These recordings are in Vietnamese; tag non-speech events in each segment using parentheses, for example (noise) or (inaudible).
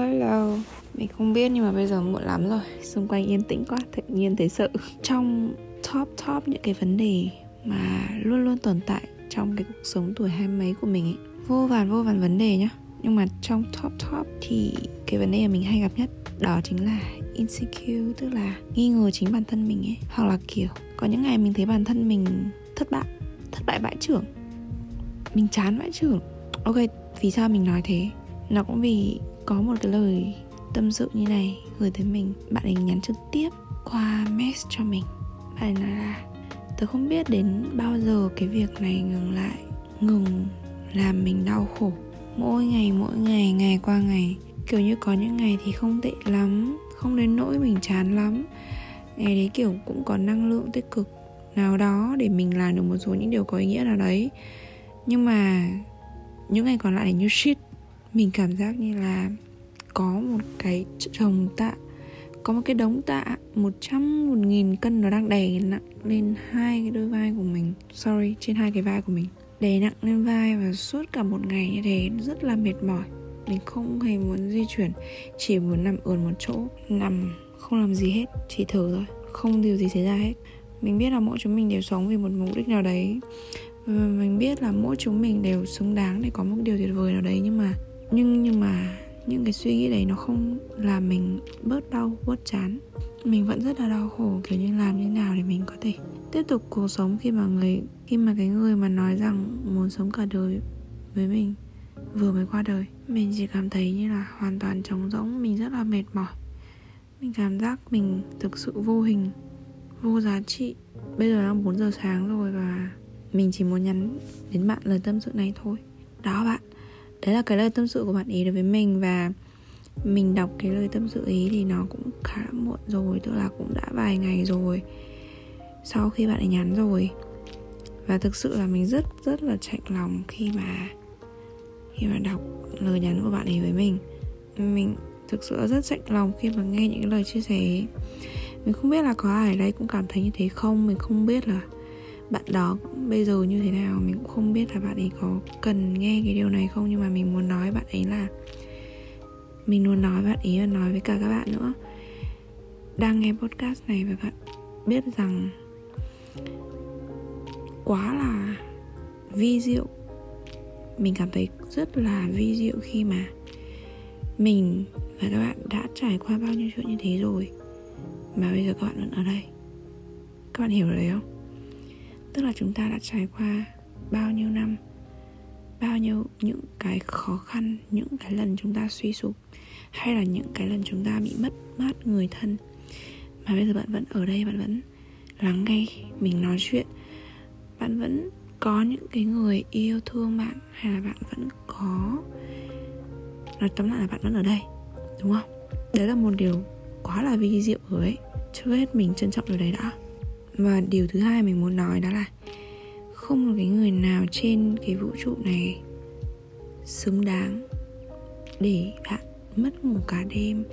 Hello, hello Mình không biết nhưng mà bây giờ muộn lắm rồi. Xung quanh yên tĩnh quá, tự nhiên thấy sợ. Trong top top những cái vấn đề Mà luôn luôn tồn tại Trong cái cuộc sống tuổi hai mấy của mình ấy Vô vàn vô vàn vấn đề nhá. Nhưng mà trong top top thì Cái vấn đề mà mình hay gặp nhất Đó chính là insecure Tức là nghi ngờ chính bản thân mình ấy. Hoặc là kiểu Có những ngày mình thấy bản thân mình thất bại Thất bại bãi trưởng. Mình chán bãi trưởng. Ok, vì sao mình nói thế? Nó cũng vì có một cái lời tâm sự như này, gửi tới mình. Bạn ấy nhắn trực tiếp qua mess cho mình. Bạn ấy nói là, tớ không biết đến bao giờ cái việc này ngừng lại, ngừng làm mình đau khổ. Mỗi ngày mỗi ngày ngày qua ngày, kiểu như có những ngày thì không tệ lắm, không đến nỗi mình chán lắm. Ngày đấy, kiểu, cũng có năng lượng tích cực nào đó để mình làm được một số những điều có ý nghĩa nào đấy. Nhưng mà những ngày còn lại như shit mình cảm giác như là có một cái chồng tạ, có một cái đống tạ, một trăm, một nghìn cân nó đang đè nặng lên hai cái đôi vai của mình. Sorry, trên hai cái vai của mình. Đè nặng lên vai và suốt cả một ngày như thế, rất là mệt mỏi. Mình không hề muốn di chuyển, chỉ muốn nằm ườn một chỗ, nằm, không làm gì hết, chỉ thở thôi. Không điều gì xảy ra hết. Mình biết là mỗi chúng mình đều sống vì một mục đích nào đấy. Mình biết là mỗi chúng mình đều xứng đáng để có một điều tuyệt vời nào đấy, nhưng mà nhưng nhưng mà những cái suy nghĩ đấy nó không làm mình bớt đau, bớt chán. Mình vẫn rất là đau khổ, kiểu như làm như nào để mình có thể tiếp tục cuộc sống khi mà người, khi mà cái người mà nói rằng muốn sống cả đời với mình vừa mới qua đời. Mình chỉ cảm thấy như là hoàn toàn trống rỗng, mình rất là mệt mỏi. Mình cảm giác mình thực sự vô hình, vô giá trị. Bây giờ đang 4 giờ sáng rồi và mình chỉ muốn nhắn đến bạn lời tâm sự này thôi. Đó bạn đấy là cái lời tâm sự của bạn ý đối với mình và mình đọc cái lời tâm sự ý thì nó cũng khá là muộn rồi, tức là cũng đã vài ngày rồi sau khi bạn ấy nhắn rồi. Và thực sự là mình rất rất là chạnh lòng khi mà khi mà đọc lời nhắn của bạn ấy với mình. Mình thực sự rất chạnh lòng khi mà nghe những cái lời chia sẻ ấy. mình không biết là có ai ở đây cũng cảm thấy như thế không? Mình không biết là bạn đó bây giờ như thế nào? Mình cũng không biết là bạn ấy có cần nghe cái điều này không, nhưng mà mình muốn nói bạn ấy là, mình muốn nói bạn ấy và nói với cả các bạn nữa. Đang nghe podcast này và bạn biết rằng quá là vi diệu. Mình cảm thấy rất là vi diệu khi mà mình và các bạn đã trải qua bao nhiêu chuyện như thế rồi. Mà bây giờ các bạn vẫn ở đây. Các bạn hiểu rồi đấy không? Tức là chúng ta đã trải qua bao nhiêu năm, bao nhiêu những cái khó khăn, những cái lần chúng ta suy sụp, hay là những cái lần chúng ta bị mất mát người thân. Mà bây giờ bạn vẫn ở đây, bạn vẫn lắng nghe mình nói chuyện. Bạn vẫn có những cái người yêu thương bạn, hay là bạn vẫn có, nói tóm lại là bạn vẫn ở đây, đúng không? Đấy là một điều quá là vi diệu rồi ấy. Trước hết mình trân trọng điều đấy đã và điều thứ hai mình muốn nói đó là không một cái người nào trên cái vũ trụ này xứng đáng để bạn mất ngủ cả đêm,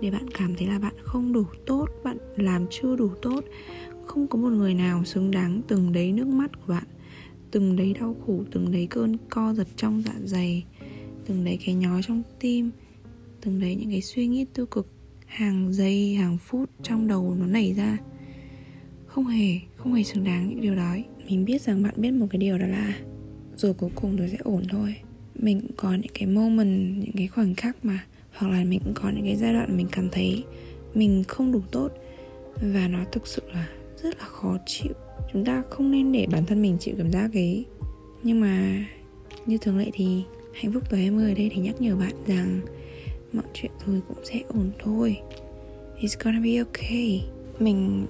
để bạn cảm thấy là bạn không đủ tốt, bạn làm chưa đủ tốt. Không có một người nào xứng đáng từng đấy nước mắt của bạn, từng đấy đau khổ, từng đấy cơn co giật trong dạ dày, từng đấy cái nhói trong tim, từng đấy những cái suy nghĩ tiêu cực hàng giây, hàng phút trong đầu nó nảy ra không hề không hề xứng đáng những điều đó. Mình biết rằng bạn biết một cái điều đó là rồi cuối cùng rồi sẽ ổn thôi. Mình cũng có những cái moment, những cái khoảnh khắc mà, hoặc là mình cũng có những cái giai đoạn mình cảm thấy mình không đủ tốt. Và nó thực sự là rất là khó chịu. Chúng ta không nên để bản thân mình chịu cảm giác ấy. Nhưng mà như thường lệ thì hạnh phúc tuổi 20 ở đây thì nhắc nhở bạn rằng mọi chuyện rồi cũng sẽ ổn thôi. It's gonna be okay. Mình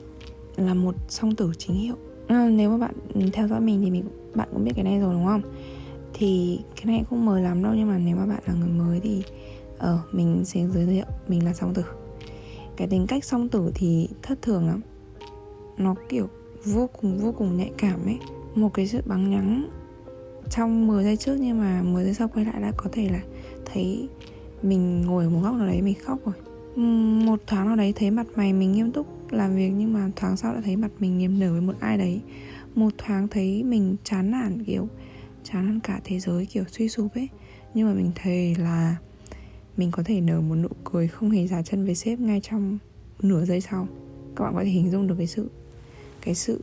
là một song tử chính hiệu. À, nếu mà bạn theo dõi mình thì mình bạn cũng biết cái này rồi đúng không? Thì cái này cũng mới lắm đâu nhưng mà nếu mà bạn là người mới thì ở ờ, uh, mình sẽ giới thiệu mình là song tử. Cái tính cách song tử thì thất thường lắm. Nó kiểu vô cùng vô cùng nhạy cảm ấy. Một cái sự bắn nhắng trong 10 giây trước nhưng mà 10 giây sau quay lại đã có thể là thấy mình ngồi ở một góc nào đấy mình khóc rồi. Một tháng nào đấy thấy mặt mày mình nghiêm túc làm việc nhưng mà thoáng sau đã thấy mặt mình niềm nở với một ai đấy. Một thoáng thấy mình chán nản, kiểu, chán hơn cả thế giới, kiểu, suy sụp ấy. Nhưng mà mình thề là mình có thể nở một nụ cười không hề giả chân với sếp ngay trong nửa giây sau. Các bạn có thể hình dung được cái sự cái sự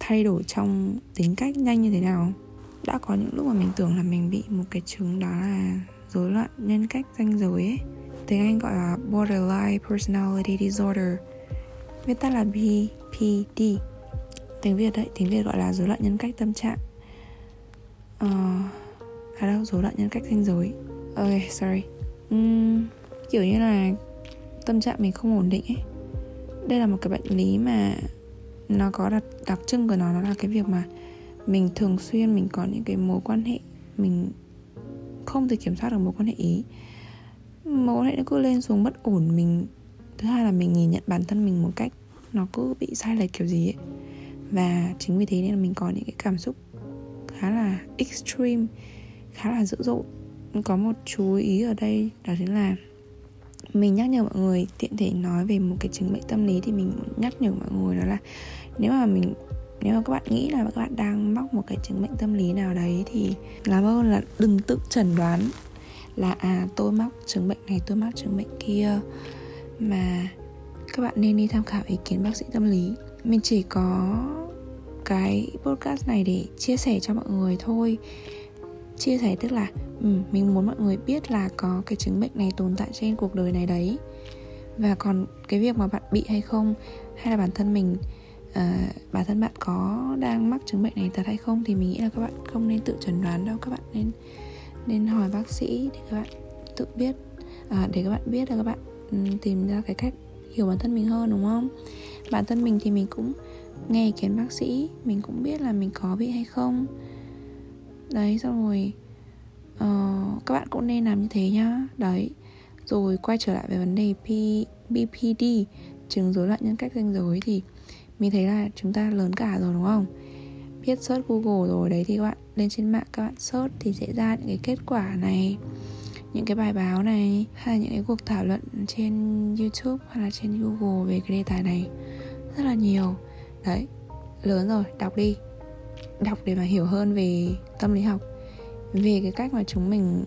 thay đổi trong tính cách nhanh như thế nào đã có những lúc mà mình tưởng là mình bị một cái chứng đó là rối loạn nhân cách danh giới ấy. Tiếng anh gọi là borderline personality disorder viết tắt là BPD tiếng việt đấy tiếng việt gọi là rối loạn nhân cách tâm trạng. Uh, à đâu rối loạn nhân cách danh giới. Ok sorry. Um, kiểu như là tâm trạng mình không ổn định ấy. Đây là một cái bệnh lý mà nó có đặc, đặc trưng của nó nó là cái việc mà mình thường xuyên mình có những cái mối quan hệ mình không thể kiểm soát được mối quan hệ ý. Mối quan hệ nó cứ lên xuống bất ổn mình thứ hai là mình nhìn nhận bản thân mình một cách nó cứ bị sai lệch kiểu gì ấy. Và chính vì thế nên là mình có những cái cảm xúc khá là extreme, khá là dữ dội. Có một chú ý ở đây, đó chính là mình nhắc nhở mọi người tiện thể nói về một cái chứng bệnh tâm lý thì mình muốn nhắc nhở mọi người đó là nếu mà mình, nếu mà các bạn nghĩ là các bạn đang mắc một cái chứng bệnh tâm lý nào đấy thì làm ơn là đừng tự chẩn đoán là à tôi mắc chứng bệnh này, tôi mắc chứng bệnh kia mà các bạn nên đi tham khảo ý kiến bác sĩ tâm lý. Mình chỉ có cái podcast này để chia sẻ cho mọi người thôi. Chia sẻ tức là ừ, mình muốn mọi người biết là có cái chứng bệnh này tồn tại trên cuộc đời này đấy. Và còn cái việc mà bạn bị hay không hay là bản thân mình uh, bản thân bạn có đang mắc chứng bệnh này thật hay không thì mình nghĩ là các bạn không nên tự chẩn đoán đâu. Các bạn nên nên hỏi bác sĩ để các bạn tự biết uh, để các bạn biết là các bạn Ừ, tìm ra cái cách hiểu bản thân mình hơn đúng không? Bản thân mình thì mình cũng nghe ý kiến bác sĩ mình cũng biết là mình có bị hay không. Đấy xong rồi uh, các bạn cũng nên làm như thế nhá. Đấy rồi quay trở lại về vấn đề P, BPD chứng rối loạn nhân cách danh giới thì mình thấy là chúng ta lớn cả rồi đúng không? Biết search google rồi đấy thì các bạn lên trên mạng các bạn search thì sẽ ra những cái kết quả này những cái bài báo này hay là những cái cuộc thảo luận trên youtube hay là trên google về cái đề tài này rất là nhiều. Đấy, lớn rồi, đọc đi. Đọc để mà hiểu hơn về tâm lý học, về cái cách mà chúng mình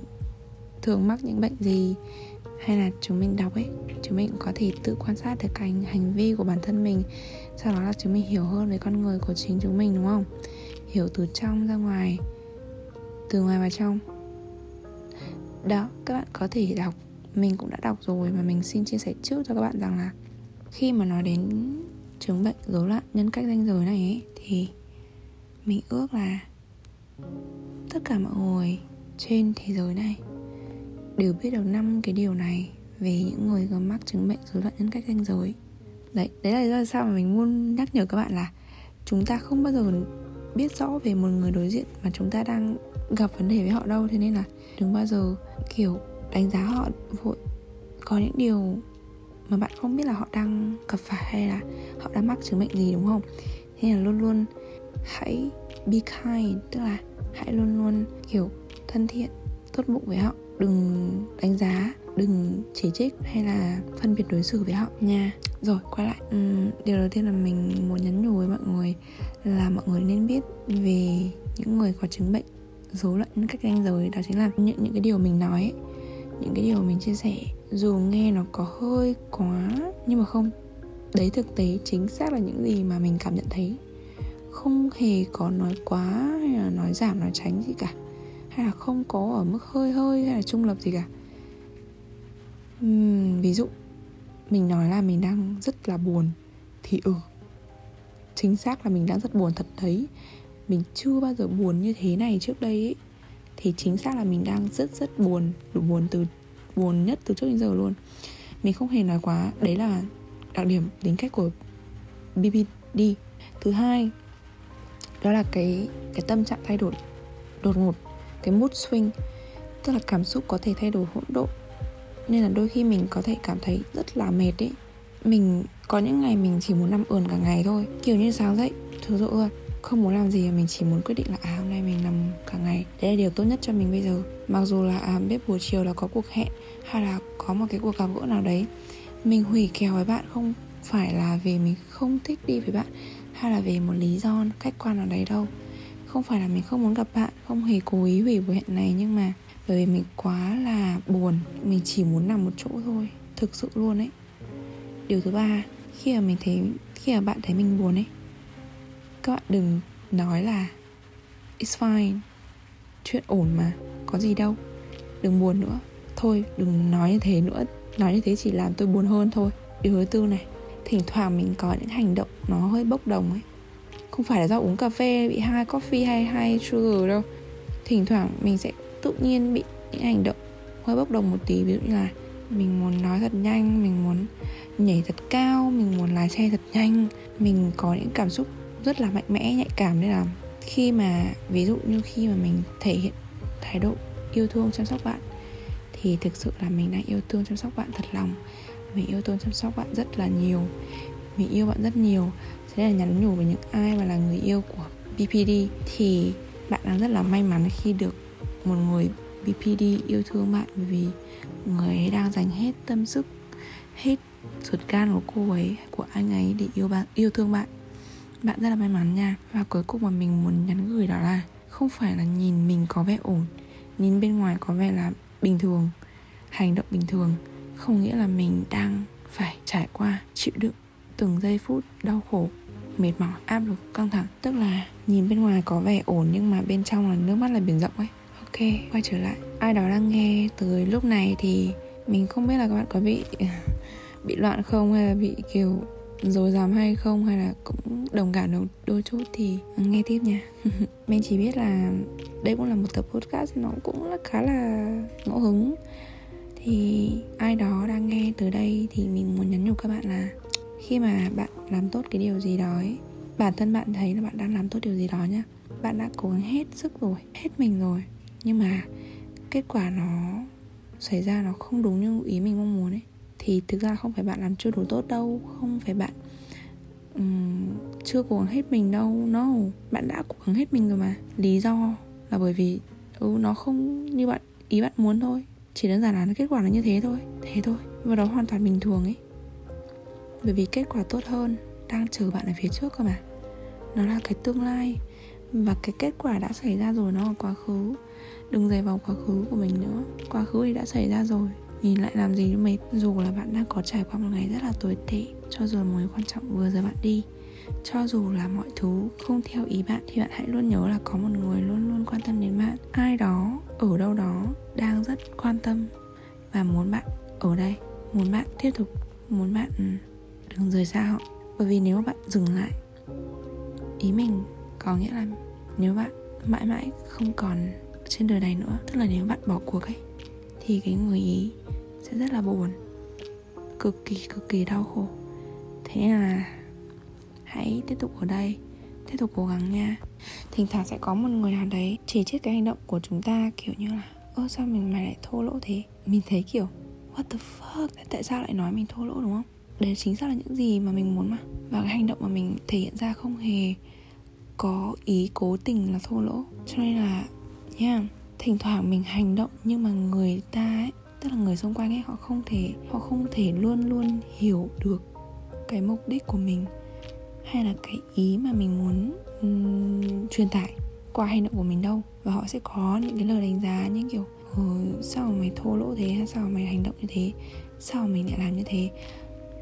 thường mắc những bệnh gì hay là chúng mình đọc ấy. Chúng mình có thể tự quan sát được cái hành vi của bản thân mình, sau đó là chúng mình hiểu hơn về con người của chính chúng mình, đúng không? Hiểu từ trong ra ngoài, từ ngoài vào trong đó các bạn có thể đọc. Mình cũng đã đọc rồi mà mình xin chia sẻ trước cho các bạn rằng là khi mà nói đến chứng bệnh rối loạn nhân cách danh giới này ấy, thì mình ước là tất cả mọi người trên thế giới này đều biết được năm cái điều này về những người có mắc chứng bệnh rối loạn nhân cách danh giới. Đấy đấy là lý do sao mà mình muốn nhắc nhở các bạn là chúng ta không bao giờ biết rõ về một người đối diện mà chúng ta đang gặp vấn đề với họ đâu. Thế nên là đừng bao giờ kiểu đánh giá họ vội. Có những điều mà bạn không biết là họ đang gặp phải hay là họ đang mắc chứng bệnh gì đúng không? Thế là luôn luôn hãy be kind tức là hãy luôn luôn kiểu thân thiện tốt bụng với họ. Đừng đánh giá đừng chỉ trích hay là phân biệt đối xử với họ nha. Rồi quay lại uhm, điều đầu tiên là mình muốn nhắn nhủ với mọi người là mọi người nên biết về những người có chứng bệnh rối loạn cách ranh giới đó chính là những những cái điều mình nói ấy, những cái điều mình chia sẻ dù nghe nó có hơi quá nhưng mà không. Đấy thực tế chính xác là những gì mà mình cảm nhận thấy. Không hề có nói quá hay là nói giảm nói tránh gì cả. Hay là không có ở mức hơi hơi hay là trung lập gì cả. Uhm, ví dụ mình nói là mình đang rất là buồn thì ừ. Chính xác là mình đang rất buồn thật đấy mình chưa bao giờ buồn như thế này trước đây ấy. thì chính xác là mình đang rất rất buồn, đủ buồn từ, buồn nhất từ trước đến giờ luôn. Mình không hề nói quá, đấy là đặc điểm tính cách của BBD thứ hai, đó là cái cái tâm trạng thay đổi, đột ngột, cái mood swing, tức là cảm xúc có thể thay đổi hỗn độn. Nên là đôi khi mình có thể cảm thấy rất là mệt ấy mình, có những ngày mình chỉ muốn nằm ườn cả ngày thôi, kiểu như sáng dậy thứ dụ luôn không muốn làm gì mình chỉ muốn quyết định là à hôm nay mình nằm cả ngày. Đấy là điều tốt nhất cho mình bây giờ. Mặc dù là à biết buổi chiều là có cuộc hẹn hay là có một cái cuộc gặp gỡ nào đấy, mình hủy kèo với bạn không phải là vì mình không thích đi với bạn hay là vì một lý do khách quan nào đấy đâu. Không phải là mình không muốn gặp bạn, không hề cố ý hủy buổi hẹn này nhưng mà bởi vì mình quá là buồn, mình chỉ muốn nằm một chỗ thôi, thực sự luôn ấy. Điều thứ ba, khi mà mình thấy, khi mà bạn thấy mình buồn ấy các bạn đừng nói là it's fine. Chuyện ổn mà, có gì đâu. Đừng buồn nữa. Thôi, đừng nói như thế nữa. Nói như thế chỉ làm tôi buồn hơn thôi. Điều thứ tư này, thỉnh thoảng mình có những hành động nó hơi bốc đồng ấy. Không phải là do uống cà phê bị hai coffee hay hai sugar đâu. Thỉnh thoảng mình sẽ tự nhiên bị những hành động hơi bốc đồng một tí. Ví dụ như là mình muốn nói thật nhanh, mình muốn nhảy thật cao, mình muốn lái xe thật nhanh. Mình có những cảm xúc rất là mạnh mẽ, nhạy cảm. Nên là khi mà, ví dụ như khi mà mình thể hiện thái độ yêu thương, chăm sóc bạn, thì thực sự là mình đang yêu thương, chăm sóc bạn thật lòng. Mình yêu thương, chăm sóc bạn rất là nhiều. Mình yêu bạn rất nhiều. Thế là nhắn nhủ với những ai mà là người yêu của BPD thì bạn đang rất là may mắn khi được một người BPD yêu thương bạn vì người ấy đang dành hết tâm sức, hết ruột gan của cô ấy, của anh ấy để yêu bạn, yêu thương bạn bạn rất là may mắn nha. Và cuối cùng mà mình muốn nhắn gửi đó là không phải là nhìn mình có vẻ ổn, nhìn bên ngoài có vẻ là bình thường, hành động bình thường. Không nghĩa là mình đang phải trải qua, chịu đựng từng giây phút đau khổ, mệt mỏi, áp lực, căng thẳng. Tức là nhìn bên ngoài có vẻ ổn nhưng mà bên trong là nước mắt là biển rộng ấy. Ok, quay trở lại. Ai đó đang nghe tới lúc này thì mình không biết là các bạn có bị (laughs) bị loạn không hay là bị kiểu rồi dám hay không hay là cũng đồng cảm đôi, đôi chút thì nghe tiếp nha. (laughs) Mình chỉ biết là đây cũng là một tập podcast nó cũng là khá là ngẫu hứng. Thì ai đó đang nghe từ đây thì mình muốn nhắn nhủ các bạn là khi mà bạn làm tốt cái điều gì đó ấy, bản thân bạn thấy là bạn đang làm tốt điều gì đó nhá bạn đã cố gắng hết sức rồi hết mình rồi nhưng mà kết quả nó xảy ra nó không đúng như ý mình mong muốn ấy thì thực ra không phải bạn làm chưa đủ tốt đâu không phải bạn um, chưa cố gắng hết mình đâu no. Bạn đã cố gắng hết mình rồi mà. Lý do là bởi vì ừ nó không như bạn ý bạn muốn thôi. Chỉ đơn giản là kết quả là như thế thôi thế thôi. Và đó hoàn toàn bình thường ấy. Bởi vì kết quả tốt hơn đang chờ bạn ở phía trước cơ mà. Nó là cái tương lai. Và cái kết quả đã xảy ra rồi nó là quá khứ. Đừng dày vào quá khứ của mình nữa. Quá khứ thì đã xảy ra rồi nhìn lại làm gì mệt. Dù là bạn đang có trải qua một ngày rất là tồi tệ, cho dù mối quan trọng vừa rồi bạn đi, cho dù là mọi thứ không theo ý bạn thì bạn hãy luôn nhớ là có một người luôn luôn quan tâm đến bạn. Ai đó ở đâu đó đang rất quan tâm và muốn bạn ở đây, muốn bạn tiếp tục, muốn bạn ừ, đừng rời xa họ. Bởi vì nếu bạn dừng lại ý mình, có nghĩa là nếu bạn mãi mãi không còn trên đời này nữa, tức là nếu bạn bỏ cuộc ấy thì cái người ấy sẽ rất là buồn. Cực kỳ cực kỳ đau khổ. Thế nên là hãy tiếp tục ở đây tiếp tục cố gắng nha. Thỉnh thoảng sẽ có một người nào đấy chỉ trích cái hành động của chúng ta kiểu như là ơ sao mình mày lại thô lỗ thế? Mình thấy kiểu what the fuck? Tại sao lại nói mình thô lỗ đúng không? Đấy chính xác là những gì mà mình muốn mà. Và cái hành động mà mình thể hiện ra không hề có ý cố tình là thô lỗ. Cho nên là nha yeah, thỉnh thoảng mình hành động nhưng mà người ta ấy tức là người xung quanh ấy họ không thể họ không thể luôn luôn hiểu được cái mục đích của mình hay là cái ý mà mình muốn um, truyền tải qua hành động của mình đâu. Và họ sẽ có những cái lời đánh giá những kiểu ừ, sao mà mày thô lỗ thế sao mà mày hành động như thế? Sao mà mình lại làm như thế?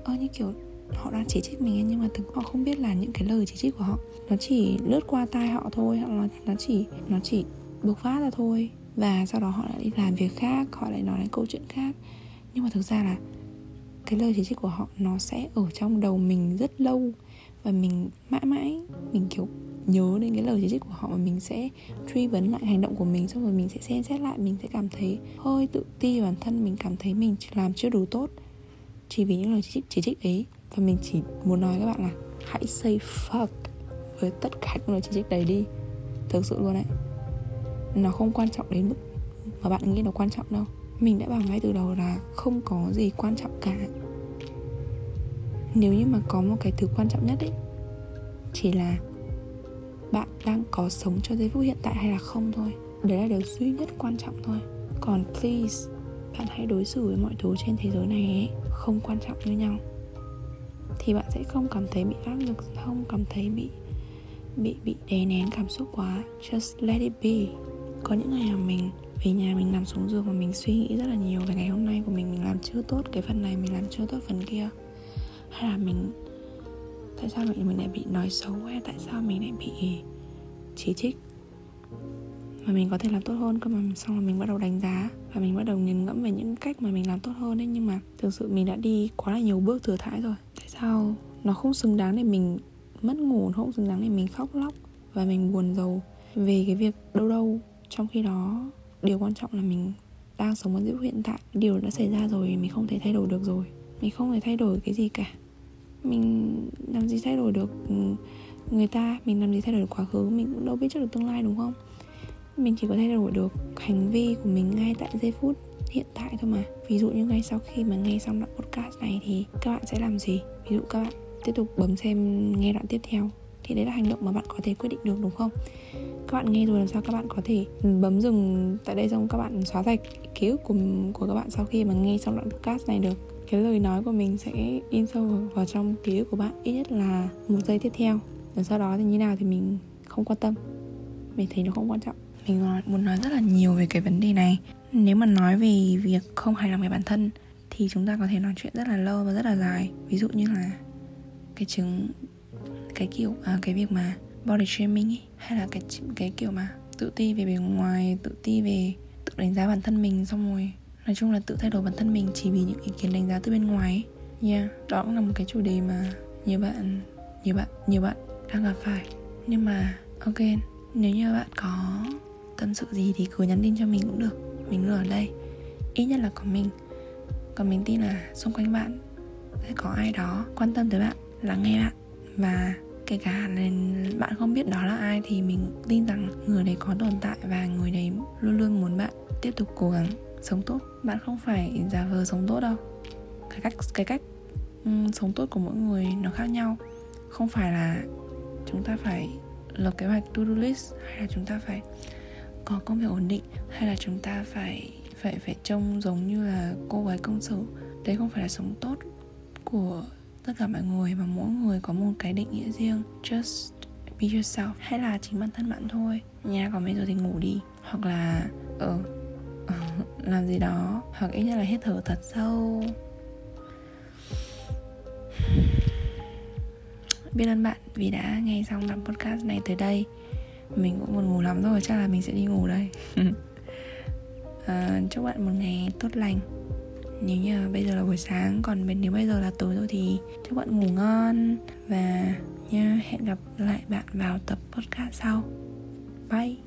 Ơ như kiểu họ đang chỉ trích mình nhưng mà thực họ không biết là những cái lời chỉ trích của họ nó chỉ lướt qua tai họ thôi hoặc là nó chỉ nó chỉ bộc phát ra thôi. Và sau đó họ lại đi làm việc khác họ lại nói đến câu chuyện khác. Nhưng mà thực ra là cái lời chỉ trích của họ nó sẽ ở trong đầu mình rất lâu. Và mình mãi mãi mình kiểu nhớ đến cái lời chỉ trích của họ và mình sẽ truy vấn lại hành động của mình xong rồi mình sẽ xem xét lại mình sẽ cảm thấy hơi tự ti bản thân mình cảm thấy mình làm chưa đủ tốt chỉ vì những lời chỉ trích, chỉ trích ấy và mình chỉ muốn nói các bạn là hãy say fuck với tất cả những lời chỉ trích đấy đi. Thực sự luôn đấy nó không quan trọng đến mức mà bạn nghĩ nó quan trọng đâu. Mình đã bảo ngay từ đầu là không có gì quan trọng cả. Nếu như mà có một cái thứ quan trọng nhất ấy chỉ là bạn đang có sống cho giây phút hiện tại hay là không thôi. Đấy là điều duy nhất quan trọng thôi. Còn please bạn hãy đối xử với mọi thứ trên thế giới này ấy, không quan trọng như nhau. Thì bạn sẽ không cảm thấy bị áp lực không cảm thấy bị bị bị đè nén cảm xúc quá. Just let it be có những ngày mà mình về nhà mình nằm xuống giường và mình suy nghĩ rất là nhiều về ngày hôm nay của mình mình làm chưa tốt cái phần này, mình làm chưa tốt phần kia. Hay là mình, tại sao mình mình lại bị nói xấu hay tại sao mình lại bị chỉ trích? Mà mình có thể làm tốt hơn cơ mà. Xong rồi mình bắt đầu đánh giá và mình bắt đầu nghiền ngẫm về những cách mà mình làm tốt hơn ấy. Nhưng mà thực sự mình đã đi quá là nhiều bước thừa thãi rồi. Tại sao nó không xứng đáng để mình mất ngủ, nó không xứng đáng để mình khóc lóc và mình buồn rầu về cái việc đâu đâu? Trong khi đó, điều quan trọng là mình đang sống ở giữa hiện tại. Điều đã xảy ra rồi, mình không thể thay đổi được rồi. Mình không thể thay đổi cái gì cả. Mình làm gì thay đổi được ừ, người ta? Mình làm gì thay đổi được quá khứ? Mình cũng đâu biết trước được tương lai, đúng không? Mình chỉ có thay đổi được hành vi của mình ngay tại giây phút hiện tại thôi mà. Ví dụ như ngay sau khi mà nghe xong đoạn podcast này thì các bạn sẽ làm gì? Ví dụ các bạn tiếp tục bấm xem nghe đoạn tiếp theo thì đấy là hành động mà bạn có thể quyết định được, đúng không? Các bạn nghe rồi làm sao các bạn có thể bấm dừng tại đây xong các bạn xóa sạch ký ức của của các bạn sau khi mà nghe xong đoạn podcast này được. Cái lời nói của mình sẽ in sâu vào trong ký ức của bạn ít nhất là một giây tiếp theo. Và sau đó thì như nào thì mình không quan tâm. Mình thấy nó không quan trọng. Mình muốn nói rất là nhiều về cái vấn đề này. Nếu mà nói về việc không hài lòng về bản thân thì chúng ta có thể nói chuyện rất là lâu và rất là dài. Ví dụ như là cái chứng cái kiểu à, cái việc mà body shaming ấy hay là cái cái kiểu mà tự ti về bề ngoài tự ti về tự đánh giá bản thân mình xong rồi nói chung là tự thay đổi bản thân mình chỉ vì những ý kiến đánh giá từ bên ngoài ấy yeah đó cũng là một cái chủ đề mà nhiều bạn nhiều bạn nhiều bạn đang gặp phải. Nhưng mà ok nếu như bạn có tâm sự gì thì cứ nhắn tin cho mình cũng được. Mình luôn ở đây. Ít nhất là có mình. Còn mình tin là xung quanh bạn sẽ có ai đó quan tâm tới bạn lắng nghe bạn và kể cả nên bạn không biết đó là ai thì mình tin rằng người đấy có tồn tại và người đấy luôn luôn muốn bạn tiếp tục cố gắng sống tốt. Bạn không phải giả vờ sống tốt đâu. Cái cách cái cách um, sống tốt của mỗi người nó khác nhau. Không phải là chúng ta phải lập kế hoạch to do list hay là chúng ta phải có công việc ổn định hay là chúng ta phải phải phải trông giống như là cô gái công sở. Đấy không phải là sống tốt của tất cả mọi người mà mỗi người có một cái định nghĩa riêng. Just be yourself. Hay là chính bản thân bạn thôi. Nhà còn bây giờ thì ngủ đi. Hoặc là ờ uh, (laughs) làm gì đó. Hoặc ít nhất là hít thở thật sâu. Biết ơn bạn vì đã nghe xong tập podcast này tới đây. Mình cũng buồn ngủ lắm rồi. Chắc là mình sẽ đi ngủ đây. À, (laughs) chúc bạn một ngày tốt lành nếu như bây giờ là buổi sáng, còn nếu bây giờ là tối rồi thì chúc bạn ngủ ngon và nha hẹn gặp lại bạn vào tập podcast sau. Bye.